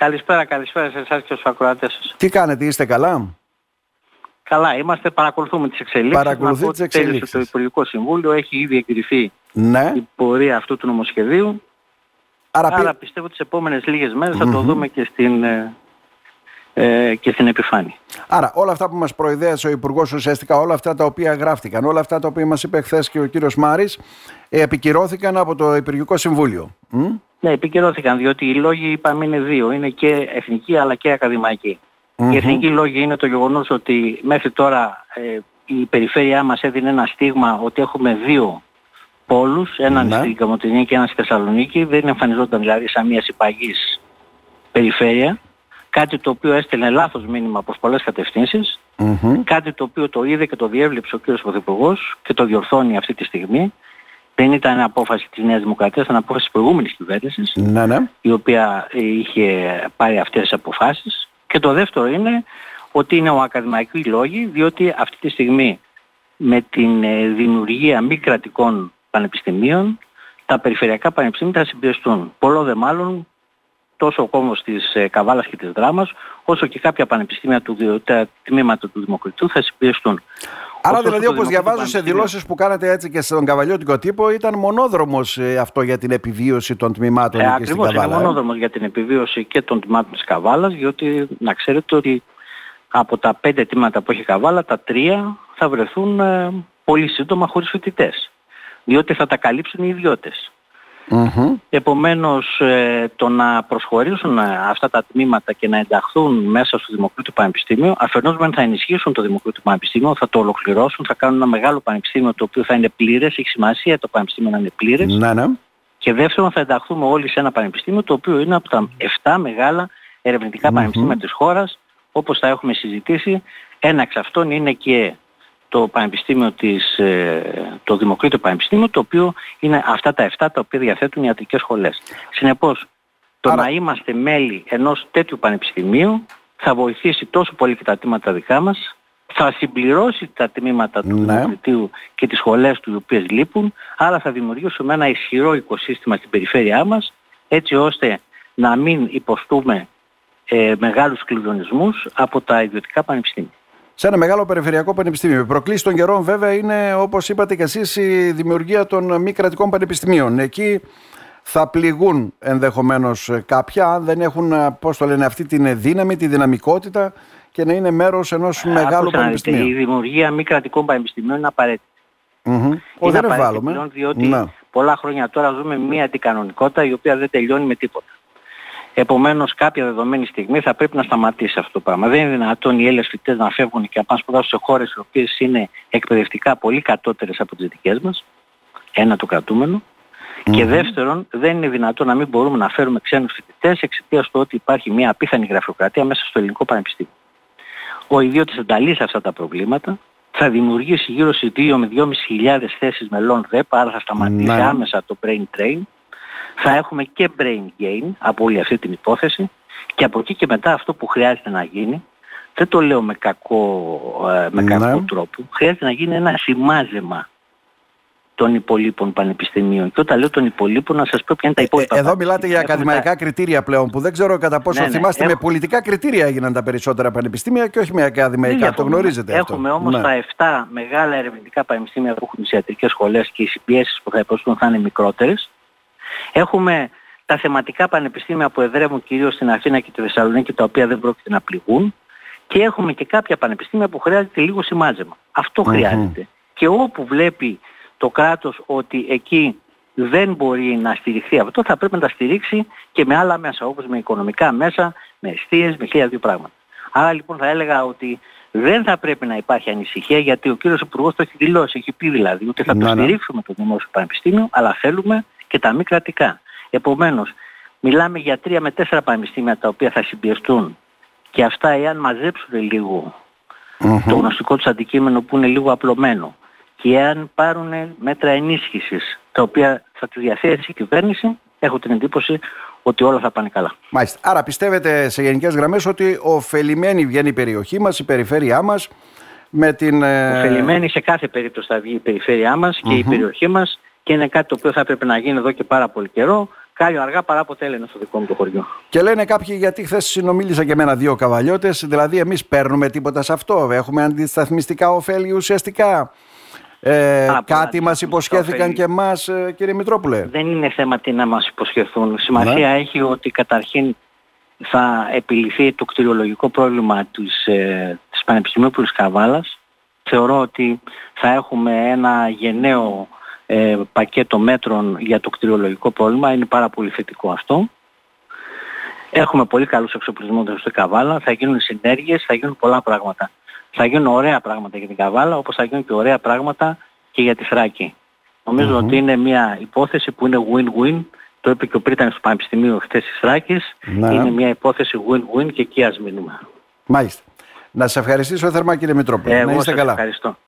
Καλησπέρα, καλησπέρα σε εσάς και στους ακροατές σας. Τι κάνετε, είστε καλά; Καλά, είμαστε, παρακολουθούμε τις εξελίξεις. Παρακολουθείτε τις εξελίξεις. Το Υπουργικό Συμβούλιο έχει ήδη εγκριθεί Ναι. η πορεία αυτού του νομοσχεδίου. Άρα, Άρα πι- πιστεύω τις επόμενες λίγες μέρες θα το δούμε και στην, ε, ε, και στην επιφάνεια. Άρα όλα αυτά που μας προειδέασε ο Υπουργός ουσιαστικά, όλα αυτά τα οποία γράφτηκαν, όλα αυτά τα οποία μας είπε χθες και ο κύριος Μάρης, ε, επικυρώθηκαν από το Υπουργικό Συμβούλιο. Μ; Ναι, επικυρώθηκαν διότι οι λόγοι είπαμε είναι δύο. Είναι και εθνικοί αλλά και ακαδημαϊκοί. Οι εθνικοί λόγοι είναι το γεγονός ότι μέχρι τώρα ε, η περιφέρειά μας έδινε ένα στίγμα ότι έχουμε δύο πόλους, έναν Ναι. στην Καμωτινή και έναν στη Θεσσαλονίκη. Δεν εμφανιζόταν δηλαδή σαν μια συμπαγής περιφέρεια. Κάτι το οποίο έστελνε λάθος μήνυμα προς πολλές κατευθύνσεις. Μμμ. Κάτι το οποίο το είδε και το διέβλεψε ο κύριος Πρωθυπουργός και το διορθώνει αυτή τη στιγμή. Δεν ήταν απόφαση της Νέας Δημοκρατίας, ήταν απόφαση της προηγούμενης κυβέρνησης Ναι, ναι. η οποία ε, είχε πάρει αυτές τις αποφάσεις. Και το δεύτερο είναι ότι είναι ο ακαδημαϊκοί λόγοι, διότι αυτή τη στιγμή με την ε, δημιουργία μη κρατικών πανεπιστημίων, τα περιφερειακά πανεπιστήμια θα συμπιεστούν. Πολλό δε μάλλον τόσο ο κόμβος της ε, Καβάλας και της Δράμας, όσο και κάποια πανεπιστήμια του διο- τα τμήματα του Δημοκρατικού θα συμπιεστούν. Άρα Ωστόσο, δηλαδή το όπως Δημοκρατικό διαβάζω σε Πανεπιστήμιο- δηλώσεις που κάνατε έτσι και στον καβαλιώτικο τύπο ήταν μονόδρομος ε, αυτό για την επιβίωση των τμήματων Ε, εκεί στην ακριβώς, είναι Καβάλα. ε; μονόδρομος για την επιβίωση και των τμήματων της Καβάλας, διότι να ξέρετε ότι από τα πέντε τμήματα που έχει η Καβάλα, τα τρία θα βρεθούν ε, πολύ σύντομα χωρίς φοιτητές. Διότι θα τα καλύψουν οι ιδιώτες. Μμμ. Επομένως, ε, το να προσχωρήσουν ε, αυτά τα τμήματα και να ενταχθούν μέσα στο Δημοκρίτιο Πανεπιστήμιο, αφενός μεν θα ενισχύσουν το Δημοκρίτιο Πανεπιστήμιο, θα το ολοκληρώσουν, θα κάνουν ένα μεγάλο πανεπιστήμιο το οποίο θα είναι πλήρες, έχει σημασία το πανεπιστήμιο να είναι πλήρες. Ναι, ναι. Και δεύτερον θα ενταχθούμε όλοι σε ένα πανεπιστήμιο το οποίο είναι από τα 7 μεγάλα ερευνητικά πανεπιστήμια της χώρας όπως θα έχουμε συζητήσει. Ένα εξ αυτών είναι και το πανεπιστήμιο της, ε, το Δημοκρίτιο Πανεπιστήμιο το οποίο είναι αυτά τα 7 τα οποία διαθέτουν οι ιατρικές σχολές. Συνεπώς το Άρα- να είμαστε μέλη ενός τέτοιου πανεπιστημίου θα βοηθήσει τόσο πολύ και τα τμήματα δικά μας θα συμπληρώσει τα τμήματα του Ναι. Δημοκρατίου και τις σχολές του οι οποίες λείπουν, άρα θα δημιουργήσουμε ένα ισχυρό οικοσύστημα στην περιφέρειά μας, έτσι ώστε να μην υποστούμε ε, μεγάλους κλειδονισμούς από τα ιδιωτικά πανεπιστήμια. Σε ένα μεγάλο περιφερειακό πανεπιστήμιο. Η προκλήση των καιρών, βέβαια, είναι όπως είπατε και εσείς η δημιουργία των μη κρατικών πανεπιστημίων. Εκεί θα πληγούν ενδεχομένως κάποια, αν δεν έχουν, πώς το λένε, αυτή την δύναμη, τη δυναμικότητα και να είναι μέρος ενός μεγάλου Άκουσα να δείτε, πανεπιστημίου. Η δημιουργία μη κρατικών πανεπιστημίων είναι απαραίτητη. Μμμ. Ο, είναι δεν απαραίτητη ευάλωμε. πλέον, διότι Ναι. πολλά χρόνια τώρα ζούμε μια αντικανονικότητα η οποία δεν τελειώνει με τίποτα. Επομένως κάποια δεδομένη στιγμή θα πρέπει να σταματήσει αυτό το πράγμα. Δεν είναι δυνατόν οι Έλληνες φοιτητές να φεύγουν και να πάνε σπουδάσουν σε χώρες οι οποίες είναι εκπαιδευτικά πολύ κατώτερες από τις δικές μας. Ένα το κρατούμενο. Και δεύτερον, δεν είναι δυνατόν να μην μπορούμε να φέρουμε ξένους φοιτητές εξαιτίας του ότι υπάρχει μια απίθανη γραφειοκρατία μέσα στο ελληνικό πανεπιστήμιο. Ο ιδιώτης θα τα λύσει αυτά τα προβλήματα, θα δημιουργήσει γύρω στις 2 με 2.500 χιλιάδες θέσεις μελών ΔΕΠ, άρα θα σταματήσει Ναι. άμεσα το brain drain. Θα έχουμε και brain gain από όλη αυτή την υπόθεση και από εκεί και μετά αυτό που χρειάζεται να γίνει, δεν το λέω με κακό, ε, με Ναι. κακό τρόπο, χρειάζεται να γίνει ένα σημάζεμα των υπολείπων πανεπιστημίων. Και όταν λέω των υπολείπων, να σας πω ποια είναι τα υπόλοιπα. Ε, Εδώ μιλάτε για πανεπιστήμια. Έχουμε ακαδημαϊκά κριτήρια πλέον που δεν ξέρω κατά πόσο Ναι, ναι, θυμάστε με έχω- πολιτικά κριτήρια έγιναν τα περισσότερα πανεπιστήμια και όχι με Δεν ακαδημαϊκά. Το διαφωνούμε. γνωρίζετε αυτό. Έχουμε όμως Ναι. τα 7 μεγάλα ερευνητικά πανεπιστήμια που έχουν τις ιατρικές σχολές και οι συμπιέσεις που θα υποστούν θα είναι μικρότερες. Έχουμε τα θεματικά πανεπιστήμια που εδρεύουν κυρίως στην Αθήνα και τη Θεσσαλονίκη τα οποία δεν πρόκειται να πληγούν. Και έχουμε και κάποια πανεπιστήμια που χρειάζεται λίγο σημάζεμα. Αυτό Μμμ. χρειάζεται. Και όπου βλέπει το κράτος ότι εκεί δεν μπορεί να στηριχθεί αυτό, θα πρέπει να τα στηρίξει και με άλλα μέσα, όπως με οικονομικά μέσα, με αιστείες, με χίλια δύο πράγματα. Άρα λοιπόν θα έλεγα ότι δεν θα πρέπει να υπάρχει ανησυχία γιατί ο κύριος Υπουργός το έχει δηλώσει, έχει πει δηλαδή ότι θα το Ναι, ναι. στηρίξουμε το Δημόσιο Πανεπιστήμιο, αλλά θέλουμε και τα μη κρατικά. Επομένως, μιλάμε για τρία με τέσσερα πανεπιστήμια τα οποία θα συμπιεστούν και αυτά εάν μαζέψουν λίγο Μμμ. το γνωστικό τους αντικείμενο που είναι λίγο απλωμένο και εάν πάρουν μέτρα ενίσχυσης τα οποία θα τη διαθέσει η κυβέρνηση, έχω την εντύπωση ότι όλα θα πάνε καλά. Μάλιστα. Άρα πιστεύετε σε γενικές γραμμές ότι ωφελημένη βγαίνει η περιοχή μας, η περιφέρειά μας με την... ε, Ωφελημένη σε κάθε περίπτωση θα βγει η περιφέρειά μας και η περιοχή μας και είναι κάτι το οποίο θα έπρεπε να γίνει εδώ και πάρα πολύ καιρό. Κάλιο αργά παρά ποτέ λένε στο δικό μου το χωριό. Και λένε κάποιοι γιατί χθες συνομίλησα και με ένα δύο καβαλιώτες, δηλαδή εμείς παίρνουμε τίποτα σε αυτό. Έχουμε αντισταθμιστικά ωφέλη ουσιαστικά. Ε, κάτι μας υποσχέθηκαν και εμάς, ε, κύριε Μητρόπουλε. Δεν είναι θέμα τι να μας υποσχεθούν. Σημασία ναι. έχει ότι καταρχήν θα επιληθεί το κτηριολογικό πρόβλημα της, ε, της Πανεπιστημίου Καβάλας. Θεωρώ ότι θα έχουμε ένα γενναίο ε, πακέτο μέτρων για το κτηριολογικό πρόβλημα. Είναι πάρα πολύ θετικό αυτό. Έχουμε πολύ καλούς εξοπλισμούς στο Καβάλα, θα γίνουν συνέργειες, θα γίνουν πολλά πράγματα. Θα γίνουν ωραία πράγματα για την Καβάλα, όπως θα γίνουν και ωραία πράγματα και για τη Θράκη. ότι είναι μια υπόθεση που είναι win-win. Το είπε και ο Πρίτανης του Πανεπιστημίου χθες της Θράκης. Ναι. Είναι μια υπόθεση win-win και εκεί ας μείνουμε. Μάλιστα. Να σας ευχαριστήσω θερμά κύριε Μητρόπουλο. Ε, να είστε καλά. Ευχαριστώ.